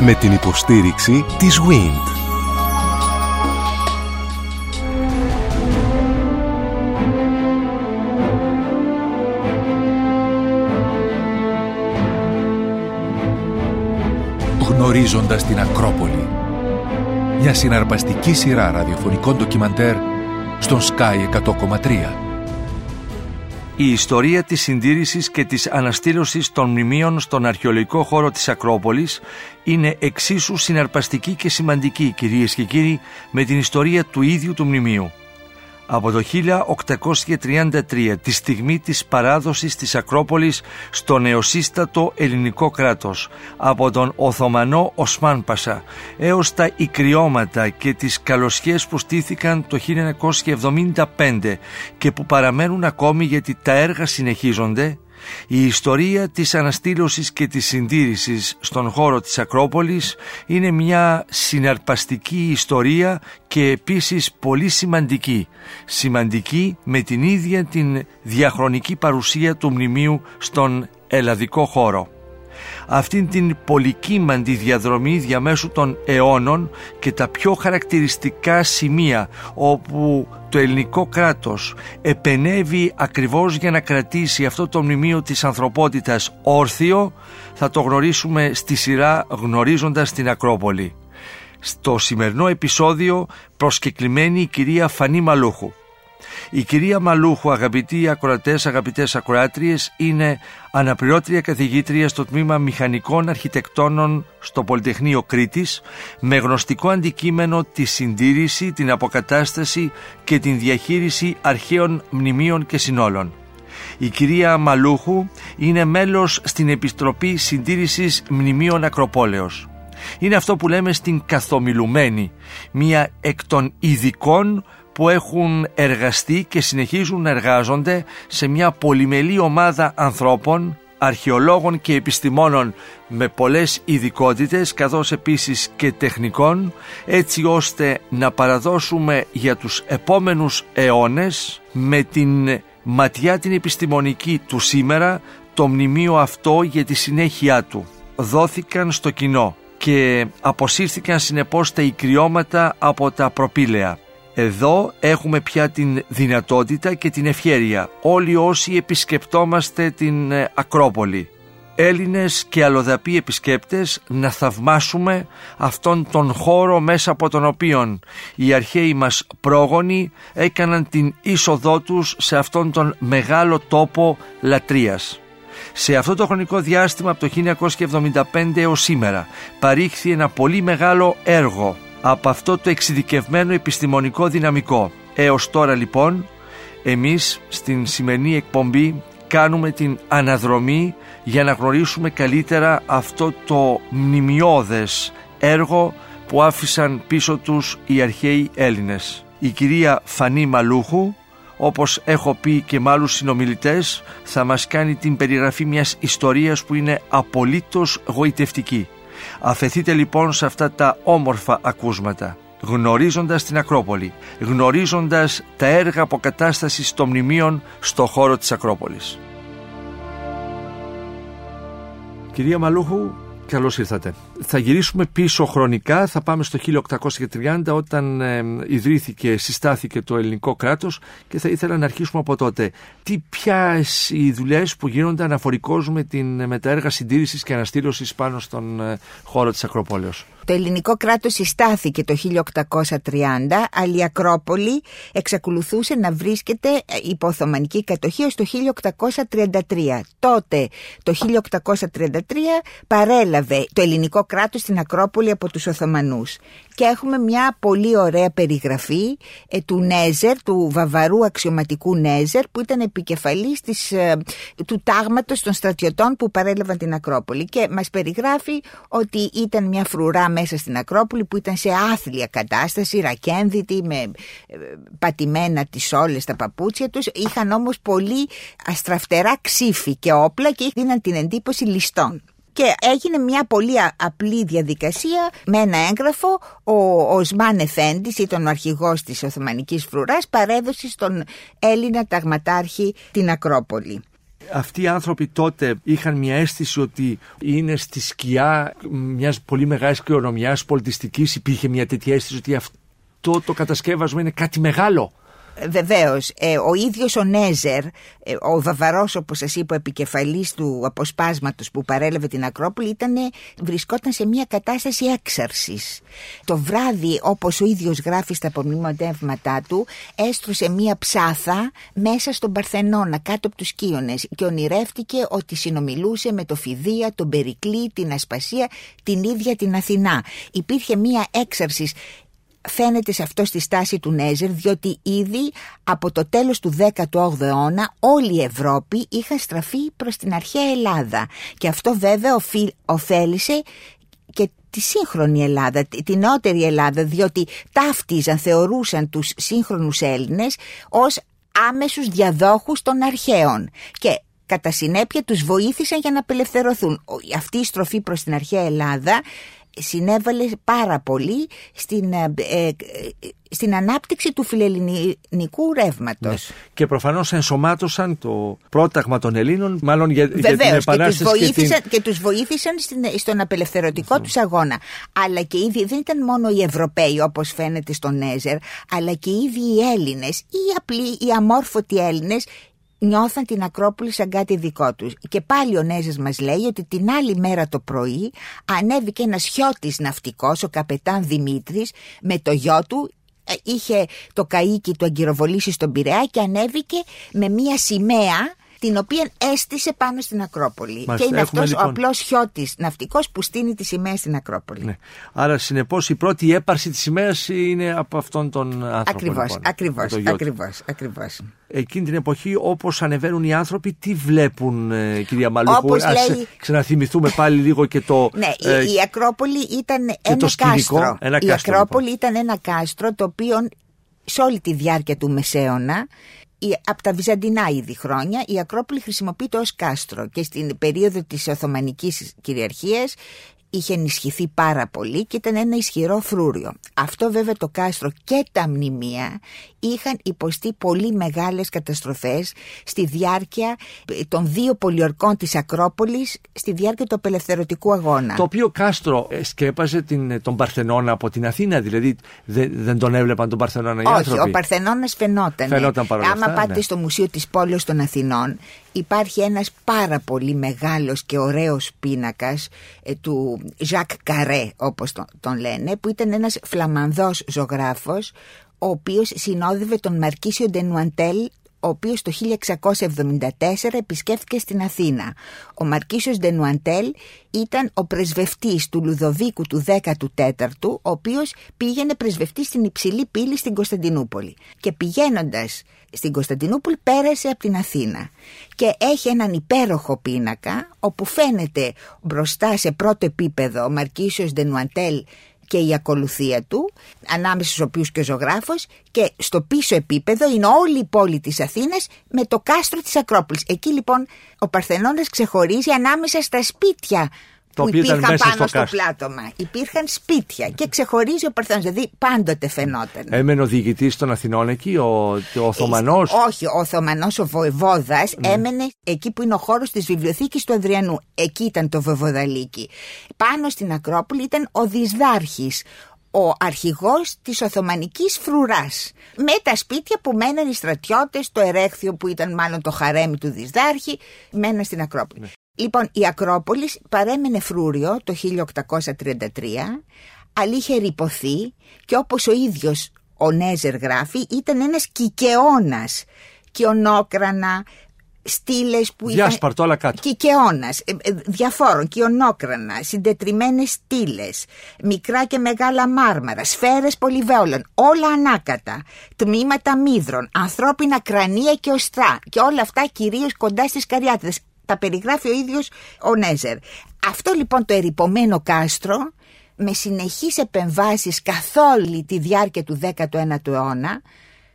με την υποστήριξη της WIND. Γνωρίζοντας την Ακρόπολη Μια συναρπαστική σειρά ραδιοφωνικών ντοκιμαντέρ στον Sky 100,3 η ιστορία της συντήρησης και της αναστήλωσης των μνημείων στον αρχαιολογικό χώρο της Ακρόπολης είναι εξίσου συναρπαστική και σημαντική κυρίες και κύριοι με την ιστορία του ίδιου του μνημείου από το 1833 τη στιγμή της παράδοσης της Ακρόπολης στο νεοσύστατο ελληνικό κράτος από τον Οθωμανό Οσμάν Πασά έως τα ικριώματα και τις καλοσχές που στήθηκαν το 1975 και που παραμένουν ακόμη γιατί τα έργα συνεχίζονται η ιστορία της αναστήλωσης και της συντήρησης στον χώρο της Ακρόπολης είναι μια συναρπαστική ιστορία και επίσης πολύ σημαντική. Σημαντική με την ίδια την διαχρονική παρουσία του μνημείου στον ελλαδικό χώρο αυτήν την πολυκύμαντη διαδρομή διαμέσου των αιώνων και τα πιο χαρακτηριστικά σημεία όπου το ελληνικό κράτος επενεύει ακριβώς για να κρατήσει αυτό το μνημείο της ανθρωπότητας όρθιο θα το γνωρίσουμε στη σειρά γνωρίζοντας την Ακρόπολη. Στο σημερινό επεισόδιο προσκεκλημένη η κυρία Φανή Μαλούχου. Η κυρία Μαλούχου, αγαπητοί ακροατές, αγαπητές ακροάτριες, είναι αναπληρώτρια καθηγήτρια στο τμήμα Μηχανικών Αρχιτεκτόνων στο Πολυτεχνείο Κρήτης με γνωστικό αντικείμενο τη συντήρηση, την αποκατάσταση και την διαχείριση αρχαίων μνημείων και συνόλων. Η κυρία Μαλούχου είναι μέλος στην Επιστροπή Συντήρησης Μνημείων Ακροπόλεως. Είναι αυτό που λέμε στην καθομιλουμένη, μία εκ των ειδικών που έχουν εργαστεί και συνεχίζουν να εργάζονται σε μια πολυμελή ομάδα ανθρώπων, αρχαιολόγων και επιστημόνων με πολλές ειδικότητες καθώς επίσης και τεχνικών έτσι ώστε να παραδώσουμε για τους επόμενους αιώνες με την ματιά την επιστημονική του σήμερα το μνημείο αυτό για τη συνέχεια του. Δόθηκαν στο κοινό και αποσύρθηκαν συνεπώς τα ικριώματα από τα προπήλαια. Εδώ έχουμε πια την δυνατότητα και την ευχέρεια όλοι όσοι επισκεπτόμαστε την ε, Ακρόπολη Έλληνες και αλλοδαποί επισκέπτες να θαυμάσουμε αυτόν τον χώρο μέσα από τον οποίο οι αρχαίοι μας πρόγονοι έκαναν την είσοδό τους σε αυτόν τον μεγάλο τόπο λατρείας. Σε αυτό το χρονικό διάστημα από το 1975 έως σήμερα παρήχθη ένα πολύ μεγάλο έργο από αυτό το εξειδικευμένο επιστημονικό δυναμικό. Έως τώρα λοιπόν εμείς στην σημερινή εκπομπή κάνουμε την αναδρομή για να γνωρίσουμε καλύτερα αυτό το μνημειώδες έργο που άφησαν πίσω τους οι αρχαίοι Έλληνες. Η κυρία Φανή Μαλούχου όπως έχω πει και με άλλους συνομιλητές θα μας κάνει την περιγραφή μιας ιστορίας που είναι απολύτως γοητευτική. Αφαιθείτε λοιπόν σε αυτά τα όμορφα ακούσματα γνωρίζοντας την Ακρόπολη, γνωρίζοντας τα έργα αποκατάστασης των μνημείων στο χώρο της Ακρόπολης. Κυρία Μαλούχου, καλώς ήρθατε. Θα γυρίσουμε πίσω χρονικά, θα πάμε στο 1830 όταν ε, ιδρύθηκε, συστάθηκε το ελληνικό κράτος και θα ήθελα να αρχίσουμε από τότε. Τι πια οι δουλειές που γίνονται αναφορικώς με, την, με τα έργα συντήρησης και αναστήλωσης πάνω στον ε, χώρο της Ακροπόλεως; Το ελληνικό κράτος συστάθηκε το 1830, αλλά η Ακρόπολη εξακολουθούσε να βρίσκεται υπό Οθωμανική κατοχή ως το 1833. Τότε, το 1833, παρέλαβε το ελληνικό κράτος στην Ακρόπολη από τους Οθωμανούς και έχουμε μια πολύ ωραία περιγραφή ε, του Νέζερ, του βαβαρού αξιωματικού Νέζερ που ήταν επικεφαλής της, ε, του τάγματος των στρατιωτών που παρέλαβαν την Ακρόπολη. Και μας περιγράφει ότι ήταν μια φρουρά μέσα στην Ακρόπολη που ήταν σε άθλια κατάσταση, ρακένδυτη με ε, πατημένα τις όλες τα παπούτσια τους. Είχαν όμως πολύ αστραφτερά ξύφη και όπλα και δίναν την εντύπωση ληστών και έγινε μια πολύ απλή διαδικασία με ένα έγγραφο ο Οσμάν Εφέντης ήταν ο αρχηγός της Οθωμανικής Φρουράς παρέδωσε στον Έλληνα ταγματάρχη την Ακρόπολη. αυτοί οι άνθρωποι τότε είχαν μια αίσθηση ότι είναι στη σκιά μιας πολύ μεγάλης κληρονομιάς πολιτιστικής. Υπήρχε μια τέτοια αίσθηση ότι αυτό το κατασκεύασμα είναι κάτι μεγάλο. Βεβαίως, ε, ο ίδιος ο Νέζερ, ε, ο Βαβαρός, όπως σας είπα, επικεφαλής του αποσπάσματος που παρέλαβε την Ακρόπολη, ήτανε, βρισκόταν σε μια κατάσταση έξαρσης. Το βράδυ, όπως ο ίδιος γράφει στα απομνημονεύματά του, έστρωσε μια ψάθα μέσα στον Παρθενώνα, κάτω από τους Κύονε, και ονειρεύτηκε ότι συνομιλούσε με το Φιδία, τον Περικλή, την Ασπασία, την ίδια την Αθηνά. Υπήρχε μια έξαρσης φαίνεται σε αυτό στη στάση του Νέζερ διότι ήδη από το τέλος του 18ου αιώνα όλη η Ευρώπη είχα στραφεί προς την αρχαία Ελλάδα και αυτό βέβαια ωφέλησε και τη σύγχρονη Ελλάδα, την νεότερη Ελλάδα διότι ταύτιζαν, θεωρούσαν τους σύγχρονους Έλληνες ως άμεσους διαδόχους των αρχαίων και κατά συνέπεια τους βοήθησαν για να απελευθερωθούν. Αυτή η στροφή προς την αρχαία Ελλάδα συνέβαλε πάρα πολύ στην, ε, ε, στην ανάπτυξη του φιλελληνικού ρεύματος. Ναι. Και προφανώς ενσωμάτωσαν το πρόταγμα των Ελλήνων, μάλλον για, για την Επανάσταση. Και του βοήθησαν, και, τους βοήθησαν στον απελευθερωτικό τους αγώνα. Αλλά και ήδη δεν ήταν μόνο οι Ευρωπαίοι, όπως φαίνεται στον Νέζερ, αλλά και ήδη οι Έλληνες, οι απλοί, οι αμόρφωτοι Έλληνες, νιώθαν την Ακρόπολη σαν κάτι δικό τους. Και πάλι ο Νέζες μας λέει ότι την άλλη μέρα το πρωί ανέβηκε ένας χιώτης ναυτικός, ο καπετάν Δημήτρης, με το γιο του, ε, είχε το καΐκι του αγκυροβολήσει στον Πειραιά και ανέβηκε με μία σημαία την οποία έστησε πάνω στην Ακρόπολη. και είναι αυτός λοιπόν... ο απλός χιώτης ναυτικός που στείνει τη σημαία στην Ακρόπολη. Ναι. Άρα, συνεπώς, η πρώτη έπαρση της σημαίας είναι από αυτόν τον άνθρωπο. Ακριβώς, λοιπόν, ακριβώς. Ακριβώς, ακριβώς. Εκείνη την εποχή, όπως ανεβαίνουν οι άνθρωποι, τι βλέπουν, ε, κυρία Μαλούχου. Α λέει... ξαναθυμηθούμε πάλι λίγο και το. Ναι, ε, η, Ακρόπολη ήταν ένα κάστρο. Ένα η Ακρόπολη λοιπόν. ήταν ένα κάστρο το οποίο σε όλη τη διάρκεια του Μεσαίωνα από τα Βυζαντινά ήδη χρόνια η Ακρόπολη χρησιμοποιείται ως κάστρο και στην περίοδο της Οθωμανικής κυριαρχίας είχε ενισχυθεί πάρα πολύ και ήταν ένα ισχυρό φρούριο. Αυτό βέβαια το κάστρο και τα μνημεία είχαν υποστεί πολύ μεγάλες καταστροφές στη διάρκεια των δύο πολιορκών της Ακρόπολης στη διάρκεια του απελευθερωτικού αγώνα. Το οποίο κάστρο σκέπαζε την, τον Παρθενώνα από την Αθήνα, δηλαδή δεν, δεν τον έβλεπαν τον Παρθενώνα οι Όχι, άνθρωποι; ο Παρθενώνας φαινόταν. Φαινόταν παρόλα Άμα πάτε ναι. στο Μουσείο της Πόλεως των Αθηνών υπάρχει ένας πάρα πολύ μεγάλος και ωραίος πίνακας ε, του Ζακ Καρέ όπως τον, τον λένε που ήταν ένας φλαμανδός ζωγράφος ο οποίος συνόδευε τον Μαρκίσιο Ντενουαντέλ ο οποίος το 1674 επισκέφθηκε στην Αθήνα. Ο Μαρκίσιος Ντενουαντέλ ήταν ο πρεσβευτής του Λουδοβίκου του 14ου, ο οποίος πήγαινε πρεσβευτή στην υψηλή πύλη στην Κωνσταντινούπολη. Και πηγαίνοντας στην Κωνσταντινούπολη πέρασε από την Αθήνα. Και έχει έναν υπέροχο πίνακα, όπου φαίνεται μπροστά σε πρώτο επίπεδο ο Μαρκίσιος Ντενουαντέλ και η ακολουθία του, ανάμεσα στους οποίους και ο ζωγράφος και στο πίσω επίπεδο είναι όλη η πόλη της Αθήνας με το κάστρο της Ακρόπολης. Εκεί λοιπόν ο Παρθενώνας ξεχωρίζει ανάμεσα στα σπίτια το που υπήρχαν πάνω στο, πλάτωμα. Υπήρχαν σπίτια και ξεχωρίζει ο Παρθένο. Δηλαδή πάντοτε φαινόταν. Έμενε ο διοικητής των Αθηνών εκεί, ο, ο Οθωμανός; Όχι, ο Οθωμανός, ο Βοεβόδα, ναι. έμενε εκεί που είναι ο χώρος της βιβλιοθήκης του Αδριανού. Εκεί ήταν το Βεβοδαλίκι. Πάνω στην Ακρόπολη ήταν ο Δυσδάρχης, ο αρχηγός της Οθωμανικής φρουράς με τα σπίτια που μέναν οι στρατιώτες, το ερέχθιο που ήταν μάλλον το χαρέμι του Δυσδάρχη, μέναν στην Ακρόπολη. Ναι. Λοιπόν, η Ακρόπολης παρέμενε φρούριο το 1833, αλλά είχε ρηποθεί και όπως ο ίδιος ο Νέζερ γράφει, ήταν ένας κικαιώνας. Κιονόκρανα, στήλες που Διάσπαρτο, όλα κάτω. Κικαιώνας, ε, ε, διαφόρων, κοιονόκρανα, συντετριμένες στήλες, μικρά και μεγάλα μάρμαρα, σφαίρες πολυβέολων, όλα ανάκατα, τμήματα μύδρων, ανθρώπινα κρανία και οστρά και όλα αυτά κυρίως κοντά στις καριάτε τα περιγράφει ο ίδιος ο Νέζερ. Αυτό λοιπόν το ερυπωμένο κάστρο με συνεχείς επεμβάσεις καθ' όλη τη διάρκεια του 19ου αιώνα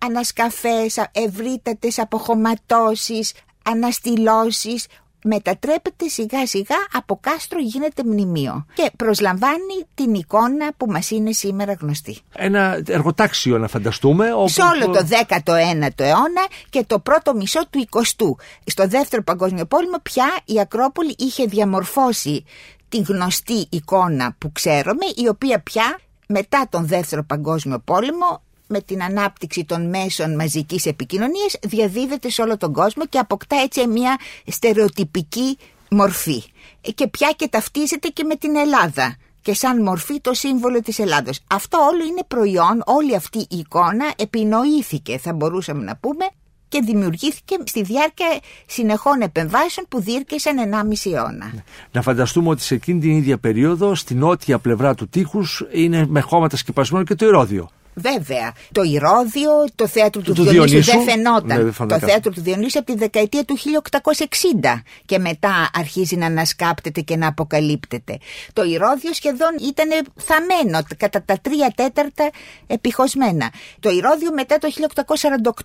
ανασκαφές, ευρύτατες αποχωματώσεις, αναστηλώσεις μετατρέπεται σιγά σιγά από κάστρο γίνεται μνημείο και προσλαμβάνει την εικόνα που μας είναι σήμερα γνωστή. Ένα εργοτάξιο να φανταστούμε. Όπου... Σε όλο το 19ο αιώνα και το πρώτο μισό του 20ου. Στο δεύτερο παγκόσμιο πόλεμο πια η Ακρόπολη είχε διαμορφώσει τη γνωστή εικόνα που ξέρουμε η οποία πια μετά τον δεύτερο παγκόσμιο πόλεμο με την ανάπτυξη των μέσων μαζικής επικοινωνίας διαδίδεται σε όλο τον κόσμο και αποκτά έτσι μια στερεοτυπική μορφή. Και πια και ταυτίζεται και με την Ελλάδα και σαν μορφή το σύμβολο της Ελλάδος. Αυτό όλο είναι προϊόν, όλη αυτή η εικόνα επινοήθηκε θα μπορούσαμε να πούμε και δημιουργήθηκε στη διάρκεια συνεχών επεμβάσεων που διήρκεσαν 1,5 αιώνα. Να φανταστούμε ότι σε εκείνη την ίδια περίοδο, στην νότια πλευρά του τείχους, είναι με χώματα σκεπασμένο και το Ηρώδιο. Βέβαια. Το Ηρώδιο, το θέατρο του, του Διονύσου, δεν φαινόταν. Ναι, το θέατρο του Διονύσου από τη δεκαετία του 1860 και μετά αρχίζει να ανασκάπτεται και να αποκαλύπτεται. Το Ηρώδιο σχεδόν ήταν θαμένο κατά τα τρία τέταρτα επιχωσμένα. Το Ηρώδιο μετά το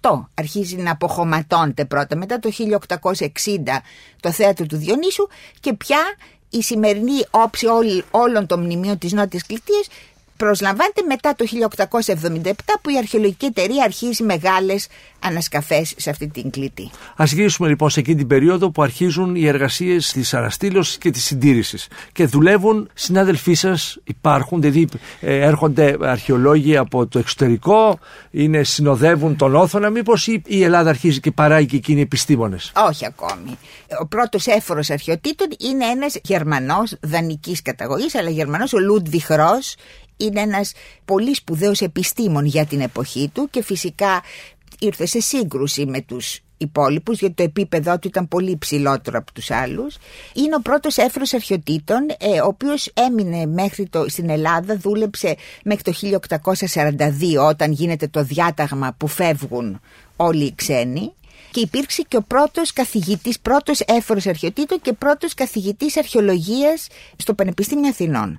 1848 αρχίζει να αποχωματώνεται πρώτα. Μετά το 1860 το θέατρο του Διονύσου και πια η σημερινή όψη όλων των μνημείων της Νότιας Κλητίας προσλαμβάνεται μετά το 1877 που η αρχαιολογική εταιρεία αρχίζει μεγάλες ανασκαφές σε αυτή την κλίτη. Ας γυρίσουμε λοιπόν σε εκείνη την περίοδο που αρχίζουν οι εργασίες της αναστήλωσης και της συντήρησης και δουλεύουν συνάδελφοί σας, υπάρχουν, δηλαδή ε, έρχονται αρχαιολόγοι από το εξωτερικό, είναι, συνοδεύουν τον Όθωνα, μήπως η, η Ελλάδα αρχίζει και παράγει και εκείνοι επιστήμονες; Όχι ακόμη. Ο πρώτος έφορος αρχαιοτήτων είναι ένας Γερμανός δανικής καταγωγής, αλλά Γερμανός ο Λούντβι Χρός, είναι ένας πολύ σπουδαίος επιστήμον για την εποχή του και φυσικά ήρθε σε σύγκρουση με τους υπόλοιπους, γιατί το επίπεδό του ήταν πολύ ψηλότερο από τους άλλους. Είναι ο πρώτος έφρος αρχαιοτήτων, ε, ο οποίος έμεινε μέχρι το, στην Ελλάδα, δούλεψε μέχρι το 1842 όταν γίνεται το διάταγμα που φεύγουν όλοι οι ξένοι και υπήρξε και ο πρώτος καθηγητής, πρώτος έφορος αρχαιοτήτων και πρώτος καθηγητής αρχαιολογίας στο Πανεπιστήμιο Αθηνών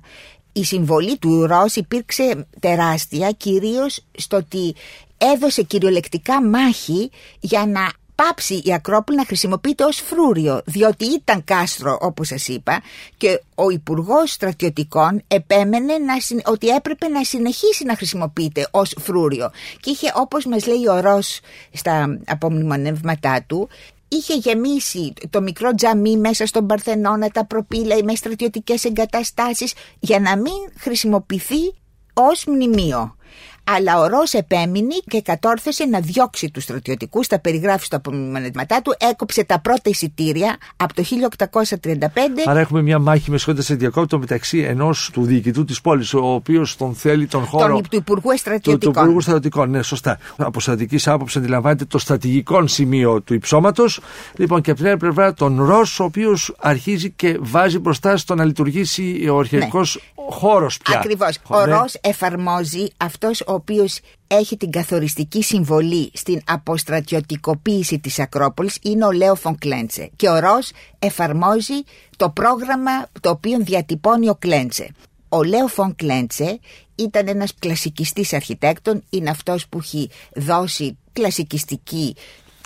η συμβολή του Ρος υπήρξε τεράστια κυρίως στο ότι έδωσε κυριολεκτικά μάχη για να πάψει η Ακρόπολη να χρησιμοποιείται ως φρούριο διότι ήταν κάστρο όπως σας είπα και ο υπουργός Στρατιωτικών επέμενε να, ότι έπρεπε να συνεχίσει να χρησιμοποιείται ως φρούριο. Και είχε όπως μας λέει ο Ρος στα απομνημονεύματά του είχε γεμίσει το μικρό τζαμί μέσα στον Παρθενώνα, τα προπύλα μες στρατιωτικές εγκαταστάσεις για να μην χρησιμοποιηθεί ως μνημείο αλλά ο Ρος επέμεινε και κατόρθωσε να διώξει τους στρατιωτικούς, τα περιγράφει στο απομνηματά του, έκοψε τα πρώτα εισιτήρια από το 1835. Άρα έχουμε μια μάχη με σχόλια σε διακόπτω μεταξύ ενός του διοικητού της πόλης, ο οποίος τον θέλει τον χώρο... Τον, του Υπουργού Στρατιωτικών. Του, του Υπουργού Στρατιωτικών, ναι, σωστά. Από στρατηγική άποψης αντιλαμβάνεται το στρατηγικό σημείο του υψώματος. Λοιπόν, και από την άλλη πλευρά τον Ρος, ο οποίος αρχίζει και βάζει μπροστά στο να λειτουργήσει ο αρχαϊκός ναι. χώρος πια. Ακριβώς. Ο ναι. Ρος εφαρμόζει αυτός ο οποίος έχει την καθοριστική συμβολή στην αποστρατιωτικοποίηση της Ακρόπολης είναι ο Λέο Φον Κλέντσε και ο Ρος εφαρμόζει το πρόγραμμα το οποίο διατυπώνει ο Κλέντσε. Ο Λέο Φον Κλέντσε ήταν ένας κλασικιστής αρχιτέκτον, είναι αυτός που έχει δώσει κλασικιστική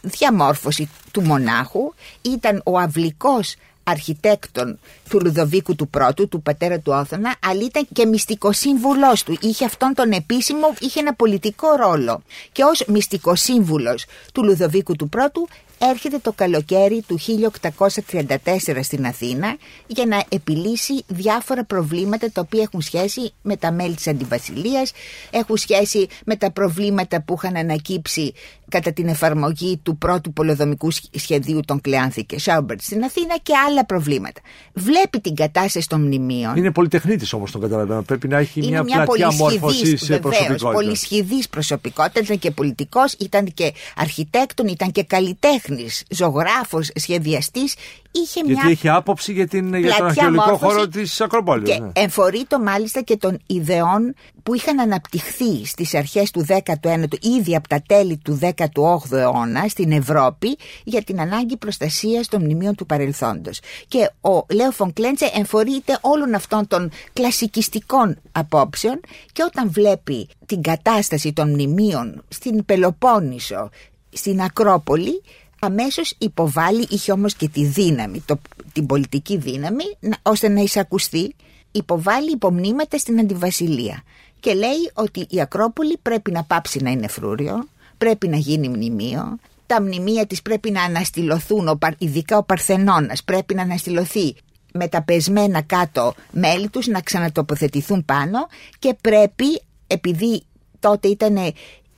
διαμόρφωση του μονάχου, ήταν ο αυλικός αρχιτέκτον του Λουδοβίκου του Πρώτου, του πατέρα του Όθωνα, αλλά ήταν και μυστικό σύμβουλό του. Είχε αυτόν τον επίσημο, είχε ένα πολιτικό ρόλο. Και ως μυστικό σύμβουλο του Λουδοβίκου του Πρώτου έρχεται το καλοκαίρι του 1834 στην Αθήνα για να επιλύσει διάφορα προβλήματα τα οποία έχουν σχέση με τα μέλη της Αντιβασιλείας, έχουν σχέση με τα προβλήματα που είχαν ανακύψει κατά την εφαρμογή του πρώτου πολεοδομικού σχεδίου των Κλεάνθη και Σάουμπερτ στην Αθήνα και άλλα προβλήματα. Βλέπει την κατάσταση των μνημείων. Είναι πολυτεχνίτης όμως τον καταλαβαίνω. Πρέπει να έχει μια, μια πλατιά μόρφωσης σε προσωπικότητα. Πολυσχηδής προσωπικότητας. Ήταν και πολιτικός, ήταν και αρχιτέκτον, ήταν και καλλιτέχνης, ζωγράφος, σχεδιαστής. Είχε Γιατί μια είχε άποψη για, την, για τον αρχαιολογικό χώρο της Ακροπόλης. Και ναι. εμφορεί το μάλιστα και των ιδεών που είχαν αναπτυχθεί στις αρχές του 19ου, ήδη από τα τέλη του 18ου αιώνα στην Ευρώπη για την ανάγκη προστασίας των μνημείων του παρελθόντος. Και ο Λέο Φονκλέντσε εμφορείται όλων αυτών των κλασικιστικών απόψεων και όταν βλέπει την κατάσταση των μνημείων στην Πελοπόννησο, στην Ακρόπολη, αμέσως υποβάλλει, είχε όμως και τη δύναμη, το, την πολιτική δύναμη, ώστε να εισακουστεί, υποβάλλει υπομνήματα στην Αντιβασιλεία και λέει ότι η Ακρόπολη πρέπει να πάψει να είναι φρούριο, πρέπει να γίνει μνημείο, τα μνημεία της πρέπει να αναστηλωθούν, ειδικά ο Παρθενώνας πρέπει να αναστηλωθεί με τα πεσμένα κάτω μέλη τους να ξανατοποθετηθούν πάνω και πρέπει επειδή τότε ήταν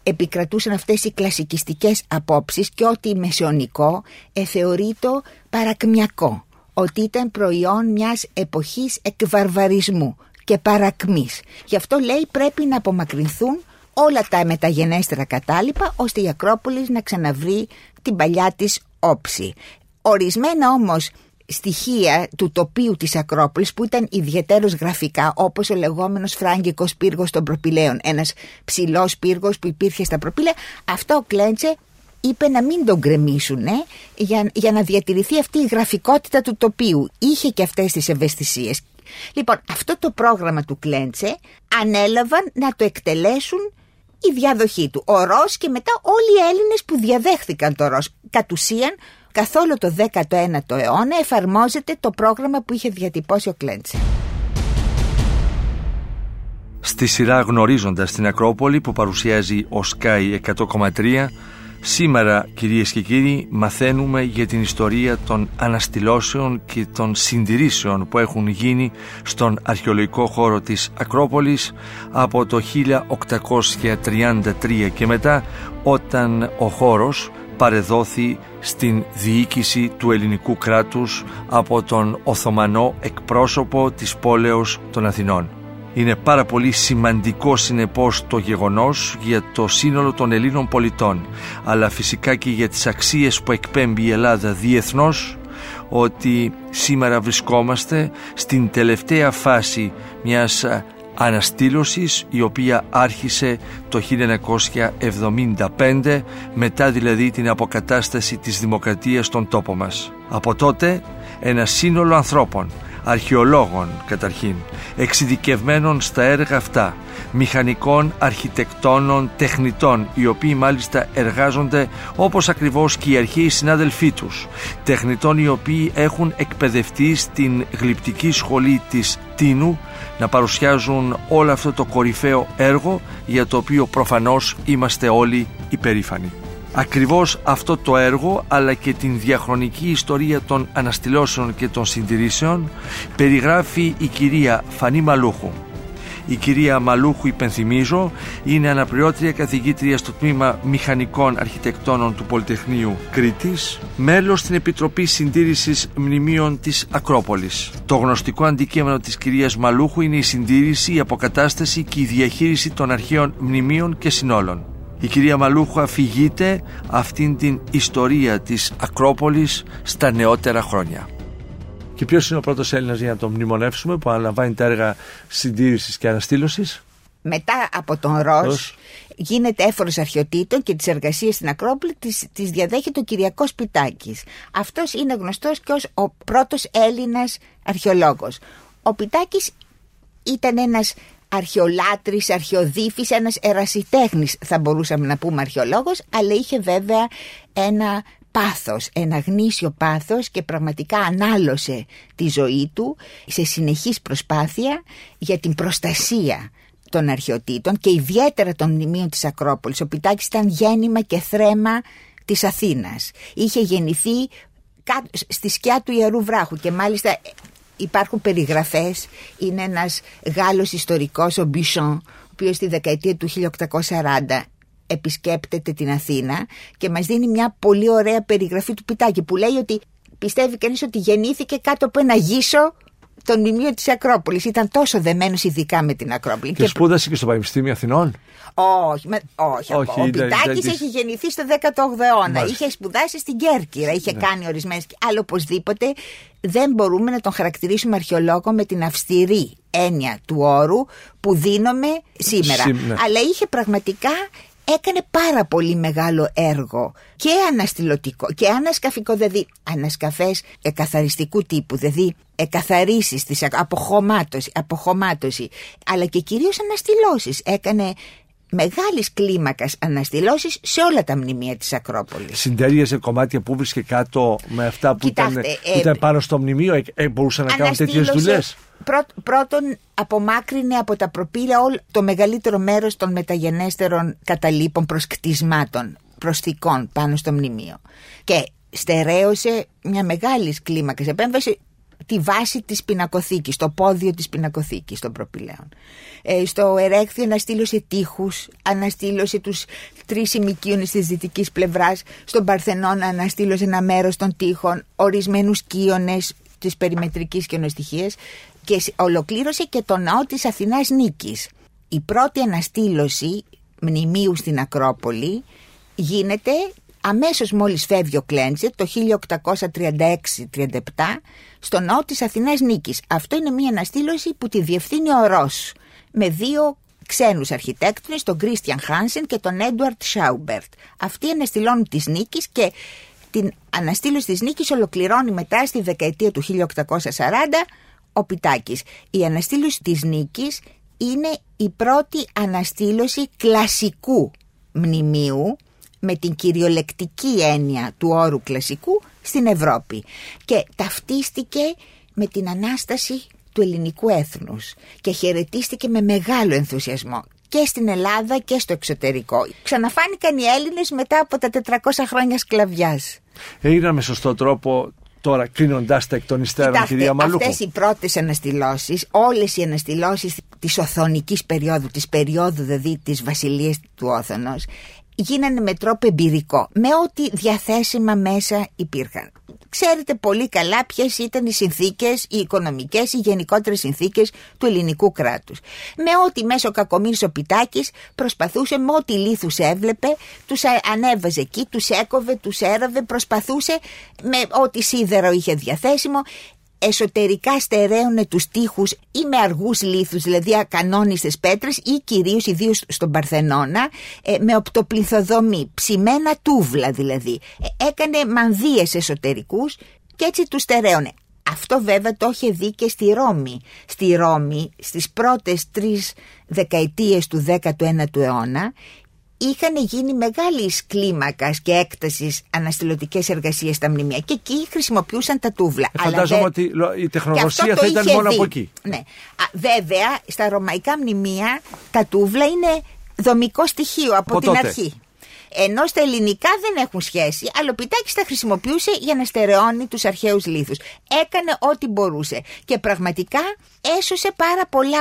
επικρατούσαν αυτές οι κλασικιστικές απόψεις και ότι μεσαιωνικό εθεωρείται παρακμιακό ότι ήταν προϊόν μιας εποχής εκβαρβαρισμού και παρακμής. Γι' αυτό λέει πρέπει να απομακρυνθούν όλα τα μεταγενέστερα κατάλοιπα ώστε η Ακρόπολης να ξαναβρει την παλιά της όψη. Ορισμένα όμως στοιχεία του τοπίου της Ακρόπολης που ήταν ιδιαίτερος γραφικά όπως ο λεγόμενος φράγκικος πύργος των προπηλαίων ένας ψηλός πύργος που υπήρχε στα προπήλαια αυτό ο Κλέντσε είπε να μην τον γκρεμίσουν για, για να διατηρηθεί αυτή η γραφικότητα του τοπίου είχε και αυτές τις ευαισθησίες λοιπόν αυτό το πρόγραμμα του Κλέντσε ανέλαβαν να το εκτελέσουν η διαδοχή του. Ο Ρος και μετά όλοι οι Έλληνες που διαδέχθηκαν το Ρος. Κατ' ουσίαν καθ' όλο το 19ο αιώνα εφαρμόζεται το πρόγραμμα που είχε διατυπώσει ο Κλέντσε. Στη σειρά γνωρίζοντας την Ακρόπολη που παρουσιάζει ο Sky 100,3 Σήμερα κυρίες και κύριοι μαθαίνουμε για την ιστορία των αναστηλώσεων και των συντηρήσεων που έχουν γίνει στον αρχαιολογικό χώρο της Ακρόπολης από το 1833 και μετά όταν ο χώρος παρεδόθη στην διοίκηση του ελληνικού κράτους από τον Οθωμανό εκπρόσωπο της πόλεως των Αθηνών. Είναι πάρα πολύ σημαντικό συνεπώς το γεγονός για το σύνολο των Ελλήνων πολιτών αλλά φυσικά και για τις αξίες που εκπέμπει η Ελλάδα διεθνώς ότι σήμερα βρισκόμαστε στην τελευταία φάση μιας αναστήλωσης η οποία άρχισε το 1975 μετά δηλαδή την αποκατάσταση της δημοκρατίας στον τόπο μας. Από τότε ένα σύνολο ανθρώπων αρχαιολόγων καταρχήν, εξειδικευμένων στα έργα αυτά, μηχανικών, αρχιτεκτόνων, τεχνητών, οι οποίοι μάλιστα εργάζονται όπως ακριβώς και οι αρχαίοι συνάδελφοί τους, τεχνητών οι οποίοι έχουν εκπαιδευτεί στην γλυπτική σχολή της Τίνου να παρουσιάζουν όλο αυτό το κορυφαίο έργο για το οποίο προφανώς είμαστε όλοι υπερήφανοι. Ακριβώς αυτό το έργο αλλά και την διαχρονική ιστορία των αναστηλώσεων και των συντηρήσεων περιγράφει η κυρία Φανή Μαλούχου. Η κυρία Μαλούχου, υπενθυμίζω, είναι αναπληρώτρια καθηγήτρια στο τμήμα Μηχανικών Αρχιτεκτόνων του Πολυτεχνείου Κρήτης, μέλος στην Επιτροπή Συντήρησης Μνημείων της Ακρόπολης. Το γνωστικό αντικείμενο της κυρίας Μαλούχου είναι η συντήρηση, η αποκατάσταση και η διαχείριση των αρχαίων μνημείων και συνόλων. Η κυρία Μαλούχου αφηγείται αυτήν την ιστορία της Ακρόπολης στα νεότερα χρόνια. Και ποιος είναι ο πρώτος Έλληνας για να τον μνημονεύσουμε που αναλαμβάνει τα έργα συντήρησης και αναστήλωσης; Μετά από τον Ρος, γίνεται έφορος αρχαιοτήτων και τις εργασίες στην Ακρόπολη τις διαδέχεται ο Κυριακός Πιτάκης. Αυτός είναι γνωστός και ως ο πρώτος Έλληνας αρχαιολόγος. Ο Πιτάκης ήταν ένας αρχαιολάτρης, αρχαιοδίφης, ένας ερασιτέχνης θα μπορούσαμε να πούμε αρχαιολόγος, αλλά είχε βέβαια ένα πάθος, ένα γνήσιο πάθος και πραγματικά ανάλωσε τη ζωή του σε συνεχής προσπάθεια για την προστασία των αρχαιοτήτων και ιδιαίτερα των μνημείων της Ακρόπολης. Ο Πιτάκης ήταν γέννημα και θρέμα της Αθήνας. Είχε γεννηθεί στη σκιά του Ιερού Βράχου και μάλιστα υπάρχουν περιγραφές, είναι ένας Γάλλος ιστορικός, ο Μπισόν, ο οποίος στη δεκαετία του 1840 επισκέπτεται την Αθήνα και μας δίνει μια πολύ ωραία περιγραφή του Πιτάκη που λέει ότι πιστεύει κανείς ότι γεννήθηκε κάτω από ένα γύσο το μνημείο της Ακρόπολης. Ήταν τόσο δεμένος ειδικά με την Ακρόπολη. Και, και σπούδασε και στο Πανεπιστήμιο Αθηνών. Όχι, με, όχι, όχι. Ο Πιτάκη έχει γεννηθεί στο 18ο αιώνα. Είχε σπουδάσει στην Κέρκυρα, είχε ναι. κάνει ορισμένες. Αλλά οπωσδήποτε δεν μπορούμε να τον χαρακτηρίσουμε αρχαιολόγο με την αυστηρή έννοια του όρου που δίνουμε σήμερα. Ναι. Αλλά είχε πραγματικά έκανε πάρα πολύ μεγάλο έργο και αναστηλωτικό και ανασκαφικό, δηλαδή ανασκαφές εκαθαριστικού τύπου, δηλαδή εκαθαρίσεις της αποχωμάτωσης, αποχωμάτωση αλλά και κυρίως αναστηλώσεις. Έκανε μεγάλης κλίμακας αναστηλώσεις σε όλα τα μνημεία της Ακρόπολης. Συντέριαζε κομμάτια που βρίσκε κάτω με αυτά που, Κοιτάξτε, ήταν, ε, που ήταν πάνω στο μνημείο. Ε, ε, μπορούσαν να κάνουν τέτοιες Αναστήλωσε- δουλειές. Πρω- πρώτον απομάκρυνε από τα προπύλα όλο το μεγαλύτερο μέρος των μεταγενέστερων καταλήπων προσκτισμάτων προσθήκων πάνω στο μνημείο και στερέωσε μια μεγάλης κλίμακας επέμβαση τη βάση της πινακοθήκης, το πόδιο της πινακοθήκης των προπυλαίων. Ε, στο Ερέκθιο αναστήλωσε τείχους, αναστήλωσε τους τρεις ημικίονες της δυτικής πλευράς, στον Παρθενώνα αναστήλωσε ένα μέρος των τείχων, ορισμένους κύονες της περιμετρικής καινοστοιχίας και σ- ολοκλήρωσε και το ναό της Αθηνάς Νίκης. Η πρώτη αναστήλωση μνημείου στην Ακρόπολη γίνεται αμέσως μόλις φεύγει ο Κλέντζε το 1836-37 στο ναό της Αθηνάς Νίκης. Αυτό είναι μια αναστήλωση που τη διευθύνει ο Ρος με δύο ξένους αρχιτέκτονες, τον Κρίστιαν Χάνσεν και τον Έντουαρτ Σάουμπερτ. Αυτοί αναστηλώνουν της Νίκης και την αναστήλωση της Νίκης ολοκληρώνει μετά στη δεκαετία του 1840 ο Πιτάκης. Η αναστήλωση της Νίκης είναι η πρώτη αναστήλωση κλασικού μνημείου με την κυριολεκτική έννοια του όρου κλασικού στην Ευρώπη και ταυτίστηκε με την Ανάσταση του ελληνικού έθνους και χαιρετίστηκε με μεγάλο ενθουσιασμό και στην Ελλάδα και στο εξωτερικό. Ξαναφάνηκαν οι Έλληνες μετά από τα 400 χρόνια σκλαβιάς. Έγιναν με σωστό τρόπο τώρα κλείνοντάς τα εκ των υστέρων, κυρία Μαλούκου. αυτές οι πρώτες αναστηλώσεις, όλες οι αναστηλώσεις της οθονικής περίοδου, της περίοδου δηλαδή της βασιλείας του Όθωνος, γίνανε με τρόπο εμπειρικό, με ό,τι διαθέσιμα μέσα υπήρχαν. Ξέρετε πολύ καλά ποιες ήταν οι συνθήκες, οι οικονομικές, οι γενικότερες συνθήκες του ελληνικού κράτους. Με ό,τι μέσω κακομύρης ο Πιτάκης προσπαθούσε, με ό,τι λίθους έβλεπε, τους α- ανέβαζε εκεί, τους έκοβε, τους έραβε, προσπαθούσε με ό,τι σίδερο είχε διαθέσιμο, εσωτερικά στερέωνε τους τείχους ή με αργούς λίθους, δηλαδή ακανόνιστες πέτρες ή κυρίως ιδίως στον Παρθενώνα ε, με οπτοπληθοδομή, ψημένα τούβλα δηλαδή. Ε, έκανε μανδύες εσωτερικούς και έτσι τους στερέωνε. Αυτό βέβαια το είχε δει και στη Ρώμη. Στη Ρώμη στις πρώτες τρεις δεκαετίες του 19ου αιώνα είχαν γίνει μεγάλης κλίμακας και έκτασης αναστηλωτικές εργασίες στα μνημεία και εκεί χρησιμοποιούσαν τα τούβλα. Ε, φαντάζομαι δε- ότι λο- η και τεχνογνωσία αυτό θα το ήταν είχε μόνο δει. από εκεί. Ναι. Α, βέβαια, στα ρωμαϊκά μνημεία τα τούβλα είναι δομικό στοιχείο από, Από την τότε. αρχή. Ενώ στα ελληνικά δεν έχουν σχέση, αλλά ο Πιτάκης τα χρησιμοποιούσε για να στερεώνει τους αρχαίους λίθους. Έκανε ό,τι μπορούσε και πραγματικά έσωσε πάρα πολλά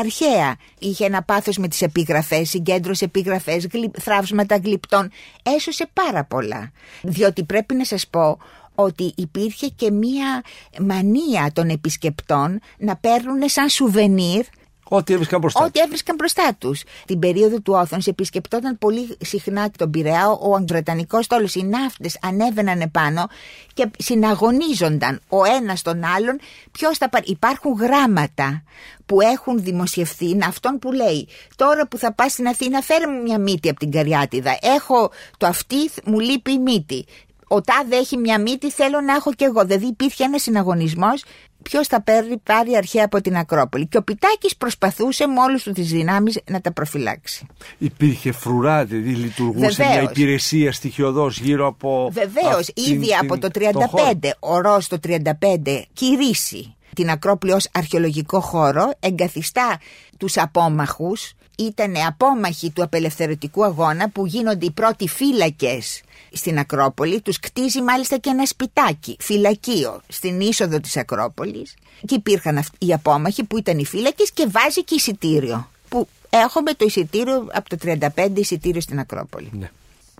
αρχαία. Είχε ένα πάθος με τις επιγραφές, συγκέντρωσε επιγραφές, γλυ- θραύσματα γλυπτών. Έσωσε πάρα πολλά. Διότι πρέπει να σας πω ότι υπήρχε και μία μανία των επισκεπτών να παίρνουν σαν σουβενίρ Ό,τι έβρισκαν μπροστά. Ό,τι έβρισκαν μπροστά τους. Την περίοδο του Όθωνος επισκεπτόταν πολύ συχνά τον Πειραιά ο Βρετανικός στόλο. Οι ναύτες ανέβαιναν επάνω και συναγωνίζονταν ο ένας τον άλλον ποιος θα πάρει. Υπάρχουν γράμματα που έχουν δημοσιευθεί αυτόν που λέει τώρα που θα πας στην Αθήνα φέρε μου μια μύτη από την Καριάτιδα έχω το αυτή μου λείπει η μύτη ο τάδε έχει μια μύτη, θέλω να έχω κι εγώ. Δηλαδή υπήρχε ένας συναγωνισμός ποιος θα παίρνει, πάρει αρχαία από την Ακρόπολη. Και ο Πιτάκης προσπαθούσε με όλε τους τι δυνάμεις να τα προφυλάξει. Υπήρχε φρουρά, δηλαδή λειτουργούσε Βεβαίως. μια υπηρεσία στοιχειοδός γύρω από. Βεβαίως, αυτήν ήδη την- από το τον χώρο. 35, ο Ρος το 35 κηρύσσει την Ακρόπολη ως αρχαιολογικό χώρο, εγκαθιστά τους απόμαχους, ήταν απόμαχοι του απελευθερωτικού αγώνα που γίνονται οι πρώτοι φύλακες στην Ακρόπολη, τους κτίζει μάλιστα και ένα σπιτάκι, φυλακείο, στην είσοδο της Ακρόπολης και υπήρχαν αυτοί οι απόμαχοι που ήταν οι φύλακες και βάζει και εισιτήριο που έχουμε το εισιτήριο από το 35 εισιτήριο στην Ακρόπολη. Ναι.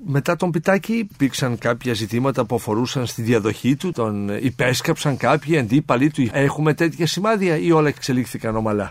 Μετά τον Πιτάκη υπήρξαν κάποια ζητήματα που αφορούσαν στη διαδοχή του, τον υπέσκαψαν κάποιοι αντίπαλοι του. Έχουμε τέτοια σημάδια ή όλα εξελίχθηκαν ομαλά;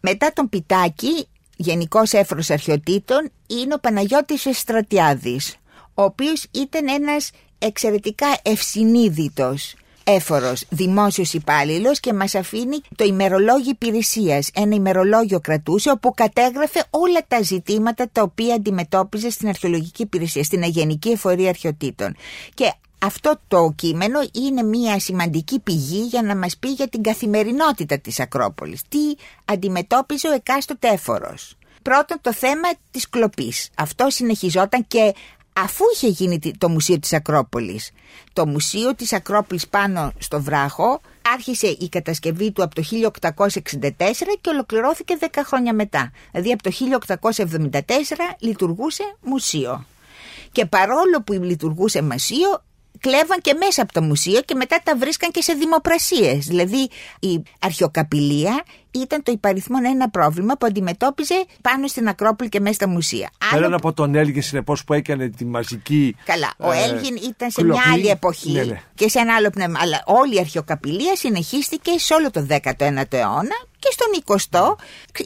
Μετά τον Πιτάκη, γενικός έφορος αρχαιοτήτων, είναι ο Παναγιώτης Εστρατιάδης, ο οποίος ήταν ένας εξαιρετικά ευσυνείδητος έφορος δημόσιος υπάλληλος και μας αφήνει το ημερολόγιο υπηρεσίας. Ένα ημερολόγιο κρατούσε όπου κατέγραφε όλα τα ζητήματα τα οποία αντιμετώπιζε στην αρχαιολογική υπηρεσία, στην αγενική εφορία αρχαιοτήτων. Και αυτό το κείμενο είναι μια σημαντική πηγή για να μας πει για την καθημερινότητα της Ακρόπολης. Τι αντιμετώπιζε ο εκάστοτε έφορος. Πρώτον το θέμα της κλοπής. Αυτό συνεχιζόταν και αφού είχε γίνει το Μουσείο της Ακρόπολης. Το Μουσείο της Ακρόπολης πάνω στο βράχο άρχισε η κατασκευή του από το 1864 και ολοκληρώθηκε 10 χρόνια μετά. Δηλαδή από το 1874 λειτουργούσε μουσείο. Και παρόλο που λειτουργούσε μουσείο, κλέβαν και μέσα από το μουσείο και μετά τα βρίσκαν και σε δημοπρασίες. Δηλαδή η αρχαιοκαπηλεία ήταν το υπαριθμό ένα πρόβλημα που αντιμετώπιζε πάνω στην Ακρόπολη και μέσα στα μουσεία. Πέραν από τον Έλγιν, συνεπώς που έκανε τη μαζική. Καλά. Ο ε, Έλγιν ήταν σε μια άλλη εποχή ναι, ναι. και σε ένα άλλο πνεύμα. Αλλά όλη η αρχαιοκαπηλεία συνεχίστηκε σε όλο το 19ο αιώνα και στον 20ο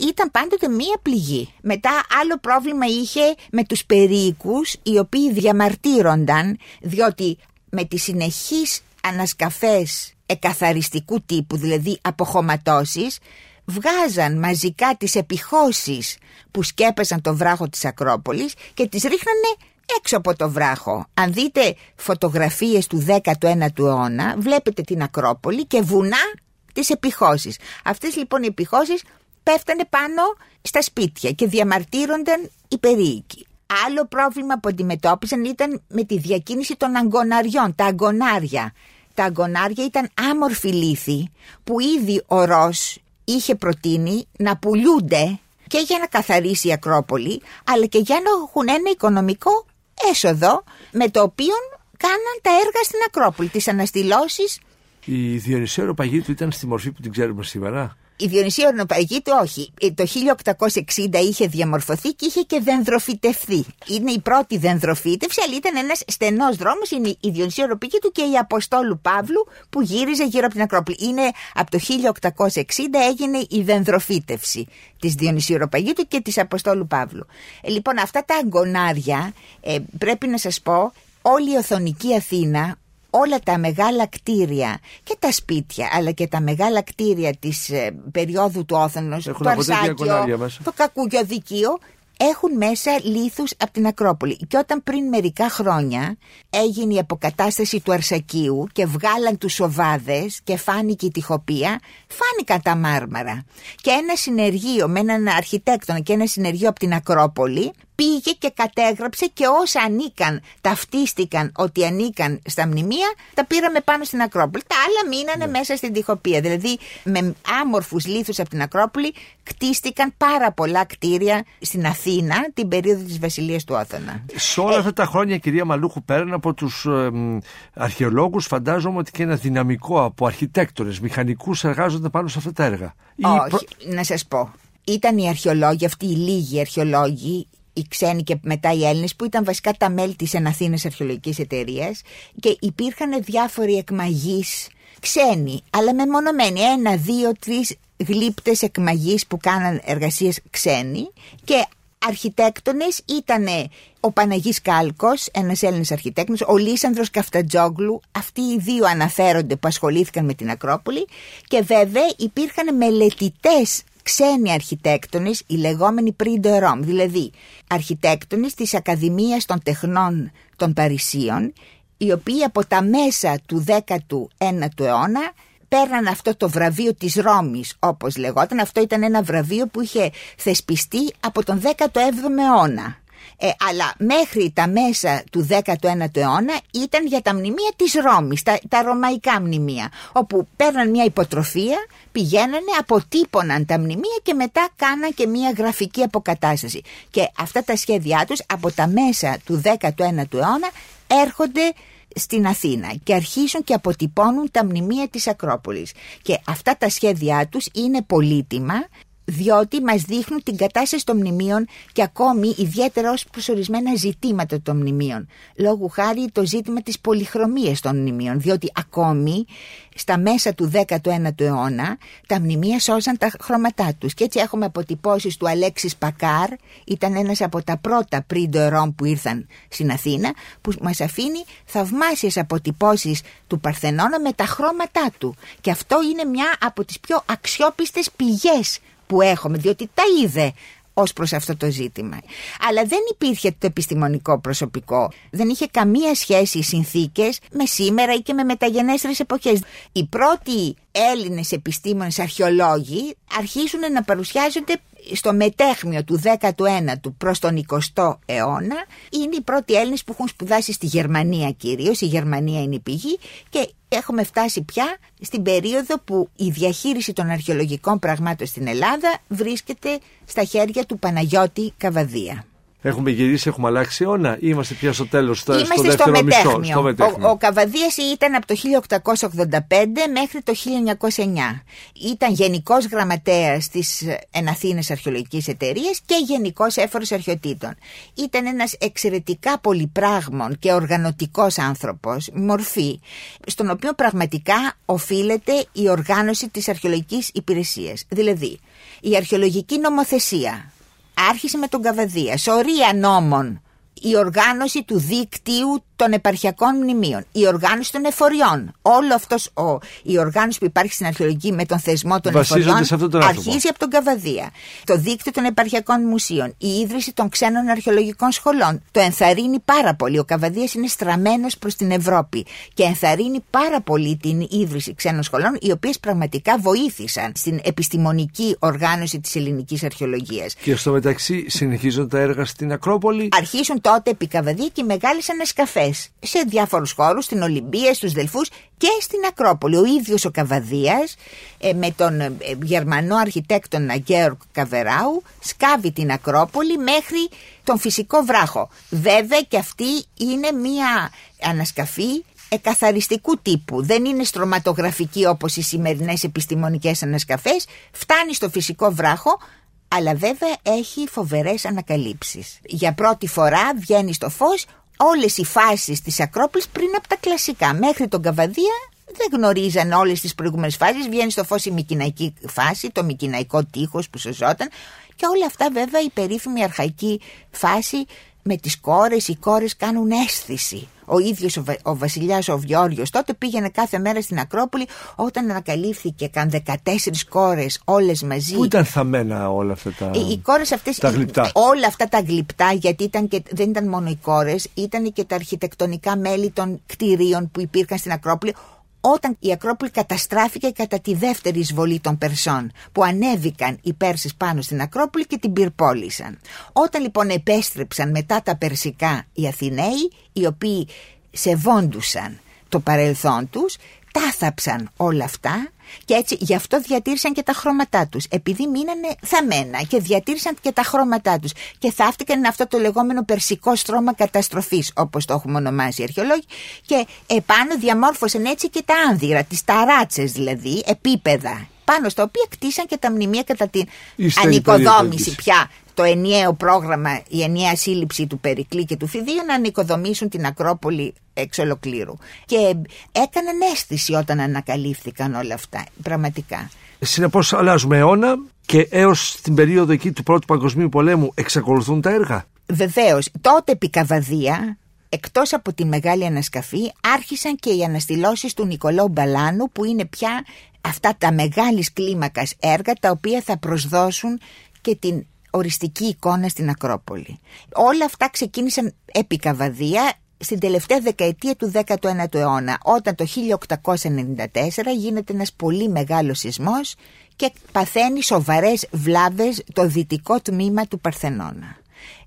ήταν πάντοτε μία πληγή. Μετά άλλο πρόβλημα είχε με τους περίοικους οι οποίοι διαμαρτύρονταν διότι με τις συνεχείς ανασκαφές εκαθαριστικού τύπου, δηλαδή αποχωματώσεις, βγάζαν μαζικά τις επιχώσεις που σκέπαζαν το βράχο της Ακρόπολης και τις ρίχνανε έξω από το βράχο. Αν δείτε φωτογραφίες του 19ου αιώνα, βλέπετε την Ακρόπολη και βουνά τις επιχώσεις. Αυτές λοιπόν οι επιχώσεις πέφτανε πάνω στα σπίτια και διαμαρτύρονταν οι περίοικοι. Άλλο πρόβλημα που αντιμετώπιζαν ήταν με τη διακίνηση των αγκοναριών, τα αγκονάρια. Τα αγκονάρια ήταν άμορφοι λύθοι που ήδη ο Ρος είχε προτείνει να πουλούνται και για να καθαρίσει η Ακρόπολη, αλλά και για να έχουν ένα οικονομικό έσοδο με το οποίο κάναν τα έργα στην Ακρόπολη, τις αναστηλώσεις. Η Διονυσέρο Παγίτου ήταν στη μορφή που την ξέρουμε σήμερα. Η Διονυσία Ορνοπαγίτου όχι. Ε, το 1860 είχε διαμορφωθεί και είχε και δενδροφυτευθεί. Είναι η πρώτη δενδροφύτευση, αλλά ήταν ένας στενός δρόμος. Είναι η Διονυσία Ορνοπαγίτου και η Αποστόλου Παύλου που γύριζε γύρω από την Ακρόπολη. Είναι από το 1860 έγινε η δενδροφύτευση της Διονυσίου Ορνοπαγίτου και της Αποστόλου Παύλου. Ε, λοιπόν, αυτά τα αγκονάρια ε, πρέπει να σας πω όλη η Οθονική Αθήνα, όλα τα μεγάλα κτίρια και τα σπίτια αλλά και τα μεγάλα κτίρια της ε, περίοδου του Όθωνος, το Αρσάκιο, το Κακουγιοδικείο έχουν μέσα λίθους από την Ακρόπολη. Και όταν πριν μερικά χρόνια έγινε η αποκατάσταση του Αρσακίου και βγάλαν τους σοβάδες και φάνηκε η τυχοπία, φάνηκαν τα μάρμαρα. Και ένα συνεργείο με έναν αρχιτέκτονα και ένα συνεργείο από την Ακρόπολη πήγε και κατέγραψε και όσα ανήκαν, ταυτίστηκαν ότι ανήκαν στα μνημεία, τα πήραμε πάνω στην Ακρόπολη. Τα άλλα μείνανε ναι. μέσα στην τυχοπία. Δηλαδή με άμορφους λίθους από την Ακρόπολη κτίστηκαν πάρα πολλά κτίρια στην Αθήνα την περίοδο της Βασιλείας του Όθωνα. Σε όλα ε, αυτά τα χρόνια κυρία Μαλούχου πέραν από τους ε, αρχαιολόγους φαντάζομαι ότι και ένας δυναμικός από αρχιτέκτονες, μηχανικούς εργάζονται πάνω σε αυτά τα έργα. Όχι, να σας πω. Ήταν οι αρχαιολόγοι, αυτοί οι λίγοι αρχαιολόγοι, οι ξένοι και μετά οι Έλληνες που ήταν βασικά τα μέλη της Εναθήνας Αρχαιολογικής Εταιρείας και υπήρχαν διάφοροι εκμαγείς ξένοι αλλά μεμονωμένοι. Ένα, δύο, τρεις γλύπτες εκμαγείς που κάναν εργασίες ξένοι και αρχιτέκτονες ήταν ο Παναγής Κάλκος, ένας Έλληνας αρχιτέκτονος, ο Λίσανδρος Καφτατζόγλου, αυτοί οι δύο αναφέρονται που ασχολήθηκαν με την Ακρόπολη. Και βέβαια υπήρχαν μελετητές ξένοι αρχιτέκτονες, οι λεγόμενοι Πρίντο Ρόμ, δηλαδή αρχιτέκτονες της Ακαδημίας των Τεχνών των Παρισίων, οι οποίοι από τα μέσα του 19ου αιώνα παίρναν αυτό το βραβείο της Ρώμης όπως λεγόταν. Αυτό ήταν ένα βραβείο που είχε θεσπιστεί από τον 17ο αιώνα. Ε, αλλά μέχρι τα μέσα του 19ου αιώνα ήταν για τα μνημεία της Ρώμης, τα, τα ρωμαϊκά μνημεία, όπου παίρναν μια υποτροφία, πηγαίνανε, αποτύπωναν τα μνημεία και μετά κάναν και μια γραφική αποκατάσταση. Και αυτά τα σχέδιά τους από τα μέσα του 19ου αιώνα έρχονται στην Αθήνα και αρχίζουν και αποτυπώνουν τα μνημεία της Ακρόπολης. Και αυτά τα σχέδιά τους είναι πολύτιμα διότι μας δείχνουν την κατάσταση των μνημείων και ακόμη ιδιαίτερα ως προσωρισμένα ζητήματα των μνημείων. Λόγου χάρη το ζήτημα της πολυχρωμίας των μνημείων, διότι ακόμη στα μέσα του 19ου αιώνα τα μνημεία σώζαν τα χρώματά τους. Και έτσι έχουμε αποτυπώσεις του Αλέξης Πακάρ, ήταν ένας από τα πρώτα πρίντο που ήρθαν στην Αθήνα, που μας αφήνει θαυμάσιες αποτυπώσεις του Παρθενώνα με τα χρώματά του. Και αυτό είναι μια από τις πιο αξιόπιστες πηγές που έχουμε, διότι τα είδε ως προς αυτό το ζήτημα. Αλλά δεν υπήρχε το επιστημονικό προσωπικό. Δεν είχε καμία σχέση οι συνθήκες με σήμερα ή και με μεταγενέστερες εποχές. Οι πρώτοι Έλληνες επιστήμονες αρχαιολόγοι αρχίζουν να παρουσιάζονται στο μετέχμιο του 19ου προς τον 20ο αιώνα είναι οι πρώτοι Έλληνες που έχουν σπουδάσει στη Γερμανία κυρίως, η Γερμανία είναι η πηγή και έχουμε φτάσει πια στην περίοδο που η διαχείριση των αρχαιολογικών πραγμάτων στην Ελλάδα βρίσκεται στα χέρια του Παναγιώτη Καβαδία. Έχουμε γυρίσει, έχουμε αλλάξει αιώνα ή είμαστε πια στο τέλος, στο, Είμαστε στο στο δεύτερο μισό. μετέχμιο. Ο, ο Καβαδίας ήταν από το 1885 μέχρι το 1909. Ήταν γενικός γραμματέας της Εναθήνες Αρχαιολογικής Εταιρείας και γενικός έφορος αρχαιοτήτων. Ήταν ένας εξαιρετικά πολυπράγμων και οργανωτικός άνθρωπος, μορφή, στον οποίο πραγματικά οφείλεται η οργάνωση της αρχαιολογικής υπηρεσίας. Δηλαδή, η αρχαιολογική νομοθεσία, άρχισε με τον Καβαδία. Σωρία νόμων. Η οργάνωση του δίκτυου των επαρχιακών μνημείων, η οργάνωση των εφοριών. Όλο αυτός η οργάνωση που υπάρχει στην αρχαιολογική με τον θεσμό των εφοριών αρχίζει από τον Καβαδία. Το δίκτυο των επαρχιακών μουσείων, η ίδρυση των ξένων αρχαιολογικών σχολών. Το ενθαρρύνει πάρα πολύ. Ο Καβαδίας είναι στραμμένος προς την Ευρώπη και ενθαρρύνει πάρα πολύ την ίδρυση ξένων σχολών, οι οποίες πραγματικά βοήθησαν στην επιστημονική οργάνωση της ελληνικής αρχαιολογίας. Και στο μεταξύ συνεχίζουν τα έργα στην Ακρόπολη. Αρχίσουν τότε επί Καβαδία και οι μεγάλε ανασκαφέ σε διάφορους χώρους, στην Ολυμπία, στους Δελφούς και στην Ακρόπολη. Ο ίδιος ο Καβαδίας ε, με τον ε, γερμανό αρχιτέκτονα Γεωργ Καβεράου σκάβει την Ακρόπολη μέχρι τον φυσικό βράχο. Βέβαια και αυτή είναι μια ανασκαφή εκαθαριστικού τύπου. Δεν είναι στρωματογραφική όπως οι σημερινές επιστημονικές ανασκαφές. Φτάνει στο φυσικό βράχο αλλά βέβαια έχει φοβερές ανακαλύψεις. Για πρώτη φορά βγαίνει στο φως όλες οι φάσεις της Ακρόπολης πριν από τα κλασικά. Μέχρι τον Καβαδία δεν γνωρίζαν όλες τις προηγούμενες φάσεις. Βγαίνει στο φως η Μικυναϊκή φάση, το Μικυναϊκό τείχος που σωζόταν και όλα αυτά βέβαια η περίφημη αρχαϊκή φάση με τις κόρες, οι κόρες κάνουν αίσθηση. Ο ίδιος ο, ο βασιλιάς ο Βιόριος τότε πήγαινε κάθε μέρα στην Ακρόπολη όταν ανακαλύφθηκε καν 14 κόρες όλες μαζί. Πού ήταν θαμμένα όλα αυτά τα, οι, οι κόρες αυτές, τα γλυπτά; όλα αυτά τα γλυπτά γιατί ήταν και, δεν ήταν μόνο οι κόρες, ήταν και τα αρχιτεκτονικά μέλη των κτηρίων που υπήρχαν στην Ακρόπολη όταν η Ακρόπολη καταστράφηκε κατά τη δεύτερη εισβολή των Περσών που ανέβηκαν οι Πέρσες πάνω στην Ακρόπολη και την πυρπόλησαν. Όταν λοιπόν επέστρεψαν μετά τα Περσικά οι Αθηναίοι οι οποίοι σεβόντουσαν το παρελθόν τους τάθαψαν όλα αυτά και έτσι γι' αυτό διατήρησαν και τα χρώματά τους. Επειδή μείνανε θαμμένα και διατήρησαν και τα χρώματά τους και θαύτηκαν αυτό το λεγόμενο περσικό στρώμα καταστροφής όπως το έχουμε ονομάσει οι αρχαιολόγοι και επάνω διαμόρφωσαν έτσι και τα άνδυρα, τις ταράτσες δηλαδή, επίπεδα πάνω στα οποία κτίσαν και τα μνημεία κατά την ανοικοδόμηση πια το ενιαίο πρόγραμμα, η ενιαία σύλληψη του Περικλή και του Φιδίου να ανοικοδομήσουν την Ακρόπολη εξ ολοκλήρου. Και έκαναν αίσθηση όταν ανακαλύφθηκαν όλα αυτά, πραγματικά. Συνεπώς, αλλάζουμε αιώνα και έως την περίοδο εκεί του Πρώτου Παγκοσμίου Πολέμου εξακολουθούν τα έργα. Βεβαίως. Τότε επί Καβαδία, εκτός από τη μεγάλη ανασκαφή, άρχισαν και οι αναστηλώσεις του Νικολάου Μπαλάνου που είναι πια αυτά τα μεγάλης κλίμακας έργα τα οποία θα προσδώσουν και την οριστική εικόνα στην Ακρόπολη. Όλα αυτά ξεκίνησαν επί Καβαδία στην τελευταία δεκαετία του 19ου αιώνα, όταν το 1894 γίνεται ένας πολύ μεγάλος σεισμός και παθαίνει σοβαρές βλάβες το δυτικό τμήμα του Παρθενώνα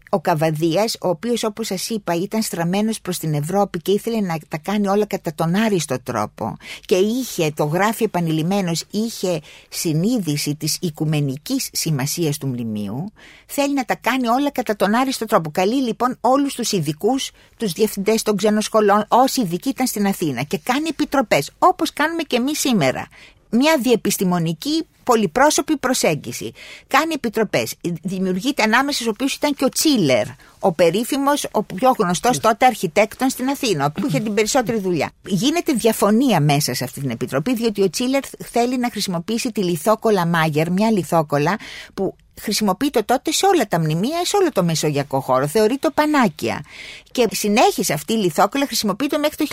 ο Καβαδίας, ο οποίος όπως σας είπα ήταν στραμμένος προς την Ευρώπη και ήθελε να τα κάνει όλα κατά τον άριστο τρόπο και είχε, το γράφει επανειλημμένος, είχε συνείδηση της οικουμενικής σημασίας του μνημείου, θέλει να τα κάνει όλα κατά τον άριστο τρόπο. Καλεί λοιπόν όλους τους ειδικούς, τους διευθυντές των ξένων σχολών, όσοι ειδικοί ήταν στην Αθήνα και κάνει επιτροπές, όπως κάνουμε και εμείς σήμερα μια διεπιστημονική πολυπρόσωπη προσέγγιση. Κάνει επιτροπές. Δημιουργείται ανάμεσα στους οποίους ήταν και ο Τσίλερ, ο περίφημος, ο πιο γνωστός τότε αρχιτέκτον στην Αθήνα, που είχε την περισσότερη δουλειά. Γίνεται διαφωνία μέσα σε αυτή την επιτροπή, διότι ο Τσίλερ θέλει να χρησιμοποιήσει τη λιθόκολα Μάγερ, μια λιθόκολα που χρησιμοποιείται τότε σε όλα τα μνημεία, σε όλο το μεσογειακό χώρο. Θεωρείται πανάκια. Και συνέχισε αυτή η λιθόκολα, χρησιμοποιείται μέχρι το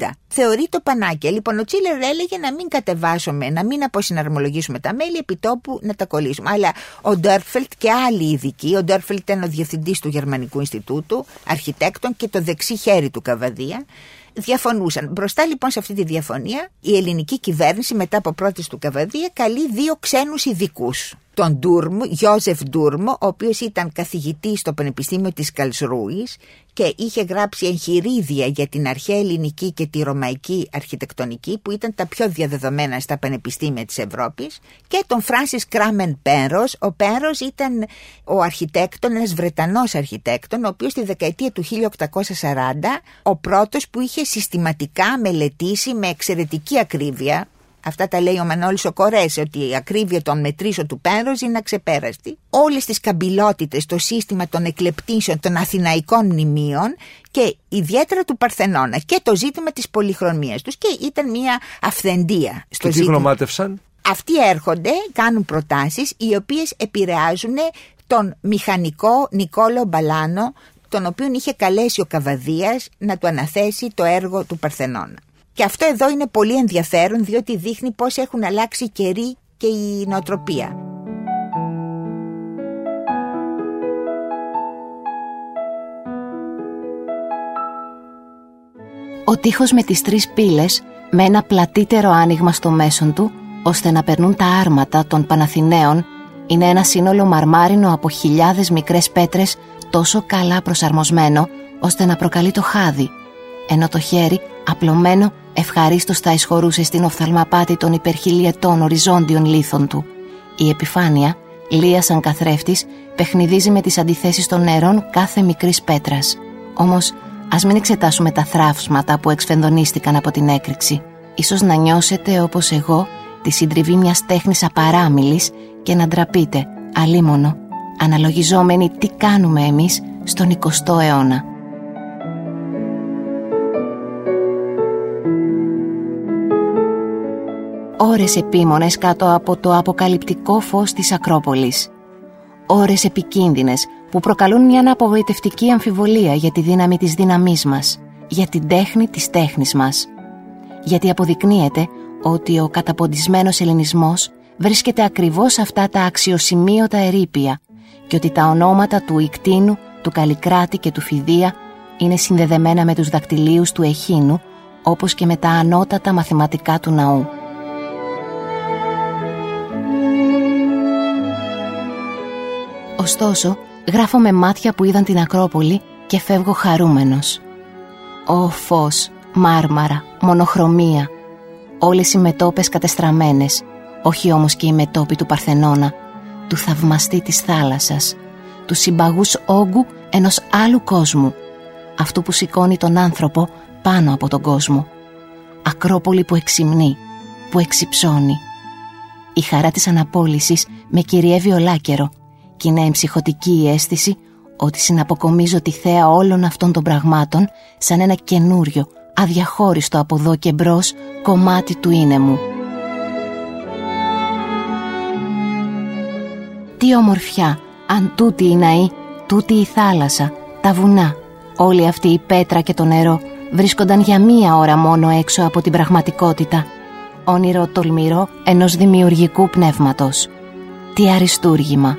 1970. Θεωρείται πανάκια. Λοιπόν, ο Τσίλερ έλεγε να μην κατεβάσουμε, να μην αποσυναρμολογήσουμε τα μέλη, επιτόπου να τα κολλήσουμε. Αλλά ο Ντόρφελτ και άλλοι ειδικοί, ο Ντόρφελτ ήταν ο διευθυντής του Γερμανικού Ινστιτούτου, αρχιτέκτον και το δεξί χέρι του Καβαδία, διαφωνούσαν. Μπροστά λοιπόν σε αυτή τη διαφωνία, η ελληνική κυβέρνηση μετά από πρόταση του Καβαδία καλεί δύο ξένους ειδικούς τον Ντούρμ, Γιώζεφ Ντούρμ, ο οποίος ήταν καθηγητής στο Πανεπιστήμιο της Καλσρούης και είχε γράψει εγχειρίδια για την αρχαία ελληνική και τη ρωμαϊκή αρχιτεκτονική που ήταν τα πιο διαδεδομένα στα πανεπιστήμια της Ευρώπης και τον Φράνσις Κράμεν Πέρος. Ο Πέρος ήταν ο αρχιτέκτον, ένας Βρετανός αρχιτέκτον, ο οποίος στη δεκαετία του 1840 ο πρώτος που είχε συστηματικά μελετήσει με εξαιρετική ακρίβεια Αυτά τα λέει ο Μανώλης ο Κορές, ότι η ακρίβεια των μετρήσεων του Πένρος είναι αξεπέραστη. Όλες τις καμπυλότητες, το σύστημα των εκλεπτήσεων των αθηναϊκών μνημείων και ιδιαίτερα του Παρθενώνα και το ζήτημα της πολυχρωμίας τους και ήταν μια αυθεντία στο και τι γνωμάτευσαν; Αυτοί έρχονται, κάνουν προτάσεις οι οποίες επηρεάζουν τον μηχανικό Νικόλο Μπαλάνο τον οποίον είχε καλέσει ο Καβαδίας να του αναθέσει το έργο του Παρθενώνα. Και αυτό εδώ είναι πολύ ενδιαφέρον διότι δείχνει πώς έχουν αλλάξει οι καιροί και η νοοτροπία. Ο τείχος με τις τρεις πύλες με ένα πλατύτερο άνοιγμα στο μέσον του ώστε να περνούν τα άρματα των Παναθηναίων είναι ένα σύνολο μαρμάρινο από χιλιάδες μικρές πέτρες τόσο καλά προσαρμοσμένο ώστε να προκαλεί το χάδι ενώ το χέρι απλωμένο ευχαρίστως θα εισχωρούσε στην οφθαλμαπάτη των υπερχιλιετών οριζόντιων λίθων του. Η επιφάνεια, λίας σαν καθρέφτης, παιχνιδίζει με τις αντιθέσεις των νερών κάθε μικρής πέτρας. Όμως, ας μην εξετάσουμε τα θράψματα που εξφενδονίστηκαν από την έκρηξη. Ίσως να νιώσετε, όπως εγώ, τη συντριβή μιας τέχνης απαράμιλης και να ντραπείτε, αλίμονο, αναλογιζόμενοι τι κάνουμε εμείς στον 20ο αιώνα. Ώρες επίμονες κάτω από το αποκαλυπτικό φως της Ακρόπολης. Ώρες επικίνδυνες που προκαλούν μια απογοητευτική αμφιβολία για τη δύναμη της δύναμής μας, για την τέχνη της τέχνης μας. Γιατί αποδεικνύεται ότι ο καταποντισμένος ελληνισμός βρίσκεται ακριβώς αυτά τα αξιοσημείωτα ερήπια και ότι τα ονόματα του Ικτίνου, του Καλλικράτη και του Φιδία είναι συνδεδεμένα με τους δακτυλίους του Εχίνου όπως και με τα ανώτατα μαθηματικά του ναού. Ωστόσο, γράφω με μάτια που είδαν την Ακρόπολη και φεύγω χαρούμενος. Ω φως, μάρμαρα, μονοχρωμία, όλες οι μετόπες κατεστραμμένες, όχι όμως και οι μετόποι του Παρθενώνα, του θαυμαστή της θάλασσας, του συμπαγούς όγκου ενός άλλου κόσμου, αυτού που σηκώνει τον άνθρωπο πάνω από τον κόσμο. Ακρόπολη που εξυμνεί, που εξυψώνει. Η χαρά της αναπόλυσης με κυριεύει ολάκερο και είναι εμψυχωτική η αίσθηση ότι συναποκομίζω τη θέα όλων αυτών των πραγμάτων σαν ένα καινούριο, αδιαχώριστο από εδώ και μπρος κομμάτι του είναι μου. Τι ομορφιά, αν τούτη η ναή, τούτη η θάλασσα, τα βουνά, όλη αυτή η πέτρα και το νερό βρίσκονταν για μία ώρα μόνο έξω από την πραγματικότητα. Όνειρο τολμηρό ενός δημιουργικού πνεύματος. Τι αριστούργημα.